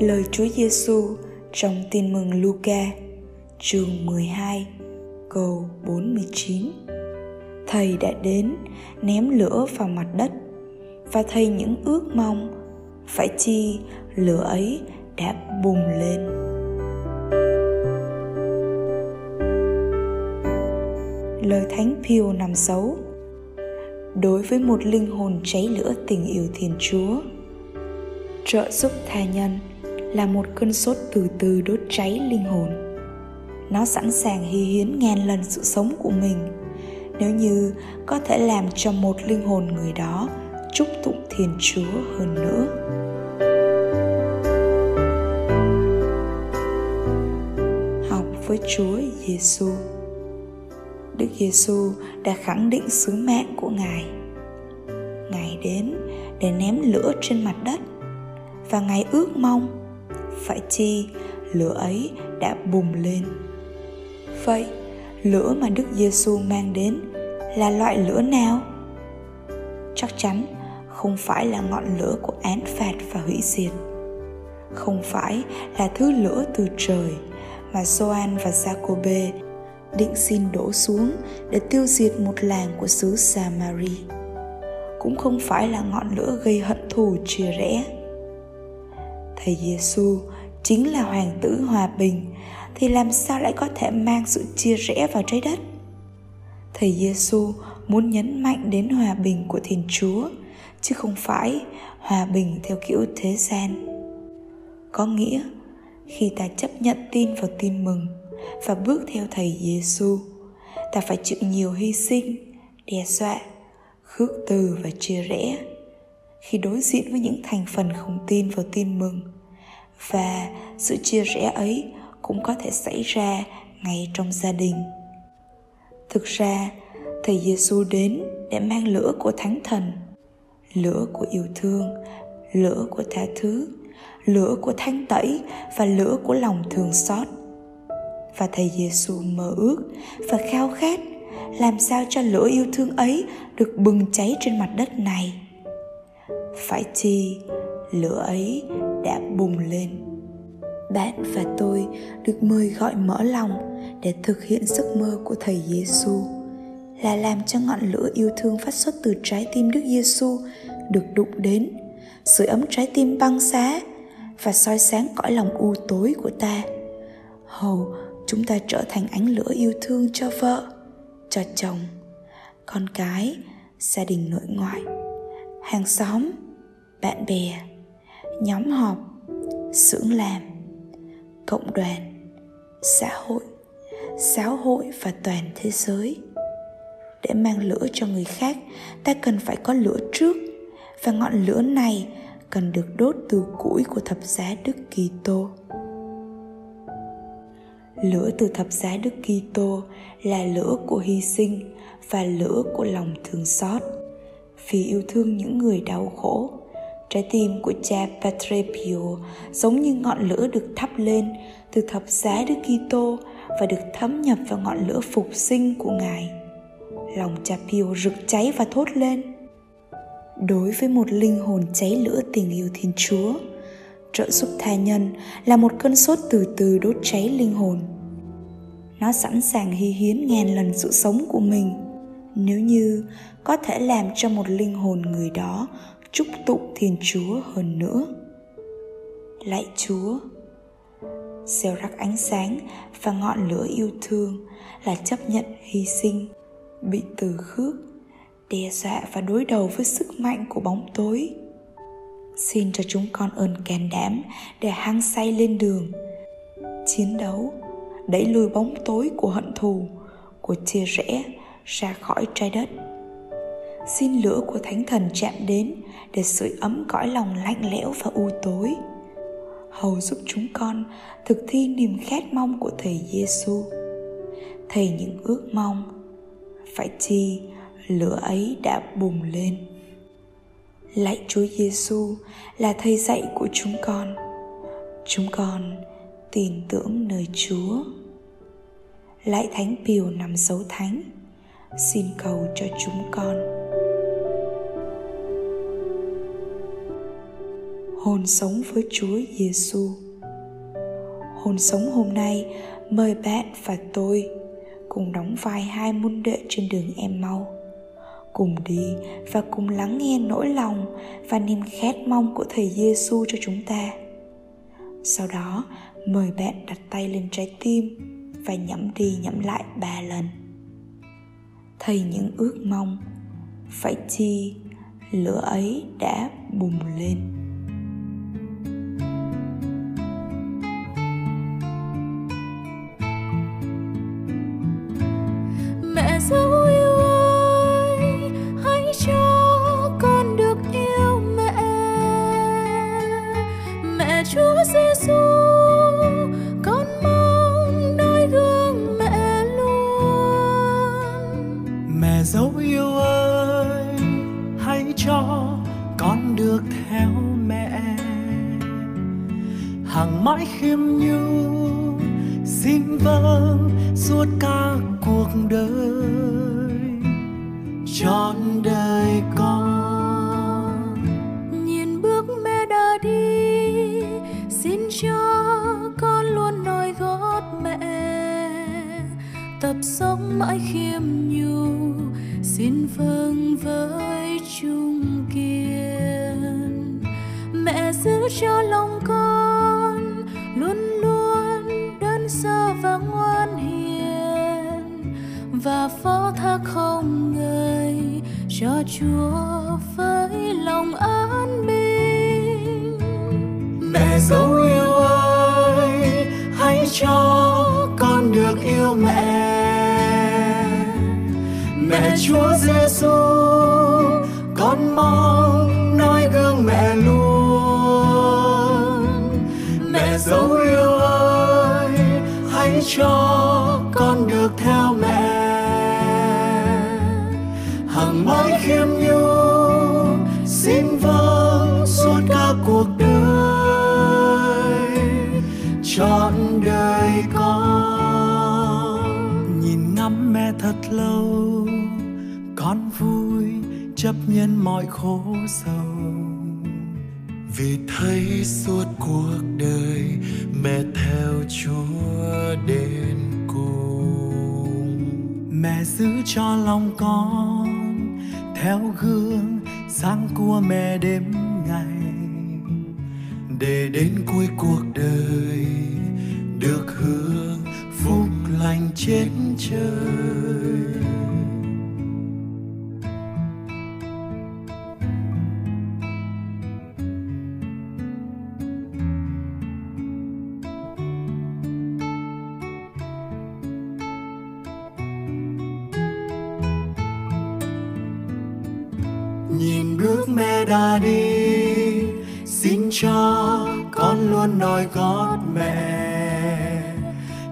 Lời Chúa Giêsu trong Tin mừng Luca, chương 12, câu 49. Thầy đã đến ném lửa vào mặt đất và thầy những ước mong phải chi lửa ấy đã bùng lên lời thánh Pio nằm xấu đối với một linh hồn cháy lửa tình yêu thiên chúa trợ giúp tha nhân là một cơn sốt từ từ đốt cháy linh hồn nó sẵn sàng hy hiến ngàn lần sự sống của mình nếu như có thể làm cho một linh hồn người đó chúc tụng Thiên Chúa hơn nữa. Học với Chúa Giêsu. Đức Giêsu đã khẳng định sứ mệnh của Ngài. Ngài đến để ném lửa trên mặt đất và Ngài ước mong phải chi lửa ấy đã bùng lên. Vậy, lửa mà Đức Giêsu mang đến là loại lửa nào? Chắc chắn không phải là ngọn lửa của án phạt và hủy diệt không phải là thứ lửa từ trời mà Gioan và Jacobe định xin đổ xuống để tiêu diệt một làng của xứ Samari. Cũng không phải là ngọn lửa gây hận thù chia rẽ. Thầy Giêsu chính là hoàng tử hòa bình thì làm sao lại có thể mang sự chia rẽ vào trái đất? Thầy Giêsu muốn nhấn mạnh đến hòa bình của Thiên Chúa chứ không phải hòa bình theo kiểu thế gian có nghĩa khi ta chấp nhận tin vào tin mừng và bước theo thầy Giêsu, ta phải chịu nhiều hy sinh, đe dọa, khước từ và chia rẽ khi đối diện với những thành phần không tin vào tin mừng. Và sự chia rẽ ấy cũng có thể xảy ra ngay trong gia đình. Thực ra, thầy Giêsu đến để mang lửa của Thánh Thần lửa của yêu thương lửa của tha thứ lửa của thanh tẩy và lửa của lòng thương xót. Và thầy Giêsu mơ ước và khao khát làm sao cho lửa yêu thương ấy được bừng cháy trên mặt đất này phải chi lửa ấy đã bùng lên. Bạn và tôi được mời gọi mở lòng để thực hiện giấc mơ của thầy Giêsu là làm cho ngọn lửa yêu thương phát xuất từ trái tim Đức Giêsu được đụng đến, sưởi ấm trái tim băng giá và soi sáng cõi lòng u tối của ta. Hầu chúng ta trở thành ánh lửa yêu thương cho vợ, cho chồng, con cái, gia đình nội ngoại, hàng xóm, bạn bè, nhóm họp, xưởng làm, cộng đoàn, xã hội, giáo hội và toàn thế giới để mang lửa cho người khác ta cần phải có lửa trước và ngọn lửa này cần được đốt từ củi của thập giá Đức Kitô. Lửa từ thập giá Đức Kitô là lửa của hy sinh và lửa của lòng thương xót. Vì yêu thương những người đau khổ, trái tim của cha Padre Pio giống như ngọn lửa được thắp lên từ thập giá Đức Kitô và được thấm nhập vào ngọn lửa phục sinh của Ngài. Lòng cha Pio rực cháy và thốt lên. Đối với một linh hồn cháy lửa tình yêu thiên chúa trợ giúp tha nhân là một cơn sốt từ từ đốt cháy linh hồn. Nó sẵn sàng hy hiến ngàn lần sự sống của mình nếu như có thể làm cho một linh hồn người đó chúc tụng thiên chúa hơn nữa. Lạy chúa, gieo rắc ánh sáng và ngọn lửa yêu thương là chấp nhận hy sinh, bị từ khước, đe dọa và đối đầu với sức mạnh của bóng tối. Xin cho chúng con ơn can đảm để hăng say lên đường, chiến đấu, đẩy lùi bóng tối của hận thù, của chia rẽ ra khỏi trái đất xin lửa của thánh thần chạm đến để sưởi ấm cõi lòng lạnh lẽo và u tối hầu giúp chúng con thực thi niềm khát mong của thầy Giêsu. Thầy những ước mong phải chi lửa ấy đã bùng lên. Lạy Chúa Giêsu là thầy dạy của chúng con. Chúng con tin tưởng nơi Chúa. Lạy Thánh Piều nằm dấu thánh, xin cầu cho chúng con. Hồn sống với Chúa Giêsu. Hồn sống hôm nay mời bạn và tôi cùng đóng vai hai môn đệ trên đường em mau cùng đi và cùng lắng nghe nỗi lòng và niềm khát mong của thầy Giêsu cho chúng ta. Sau đó, mời bạn đặt tay lên trái tim và nhẫm đi nhẫm lại ba lần thay những ước mong, phải chi lửa ấy đã bùng lên. Cho con được theo mẹ. Hàng mãi khiêm nhu xin vâng suốt cả cuộc đời. Trọn đời con. Nhìn bước mẹ đã đi, xin cho con luôn noi gót mẹ. Tập sống mãi khiêm nhu xin vâng với Chúa. Giữ cho lòng con luôn luôn đơn sơ và ngoan hiền. Và phó thác không người cho chúa với lòng an bình. Mẹ dấu yêu ơi, hãy cho con được yêu mẹ. Mẹ chúa giêsu cho con được theo mẹ. Hằng mãi khiêm nhu xin vâng suốt cả cuộc đời. Chọn đời con. Nhìn ngắm mẹ thật lâu, con vui chấp nhận mọi khổ sầu. Vì thấy suốt cuộc đời theo chúa đến cùng. Mẹ giữ cho lòng con theo gương sáng của mẹ đêm ngày, để đến cuối cuộc đời được hưởng phúc lành trên trời. Bước mẹ đã đi. Xin cho con luôn nói gót mẹ.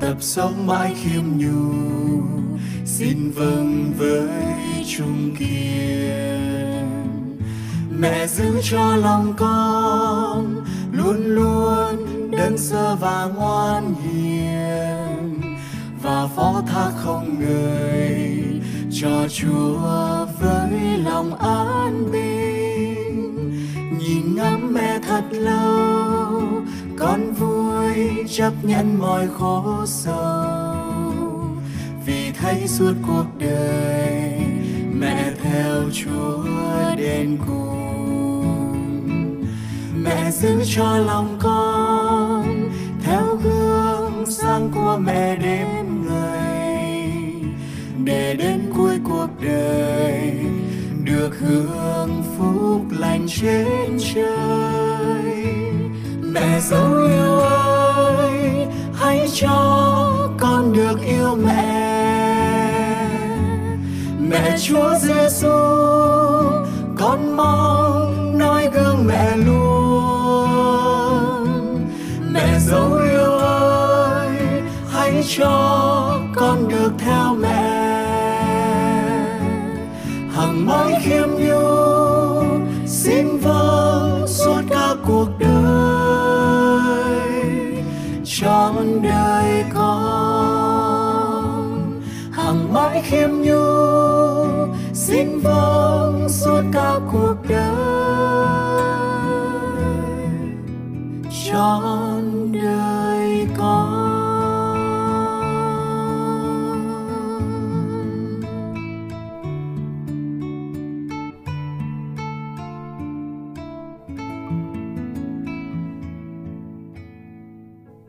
Tập sống mãi khiêm nhu xin vâng với trung kiên. Mẹ giữ cho lòng con luôn luôn đơn sơ và ngoan hiền. Và phó thác không người cho Chúa với lòng an bình nhìn ngắm mẹ thật lâu, con vui chấp nhận mọi khổ sầu. Vì thấy suốt cuộc đời mẹ theo Chúa đến cùng. Mẹ giữ cho lòng con theo gương sáng của mẹ đêm ngày, để đến cuối cuộc đời được hưởng phúc lành trên trời. Mẹ dấu yêu ơi, hãy cho con được yêu mẹ. Mẹ chúa giêsu con mong nói gương mẹ luôn. Mẹ dấu yêu ơi, hãy cho hằng khiêm nhu xin vâng suốt cả cuộc đời. Trọn đời con, hằng mãi khiêm nhu xin vâng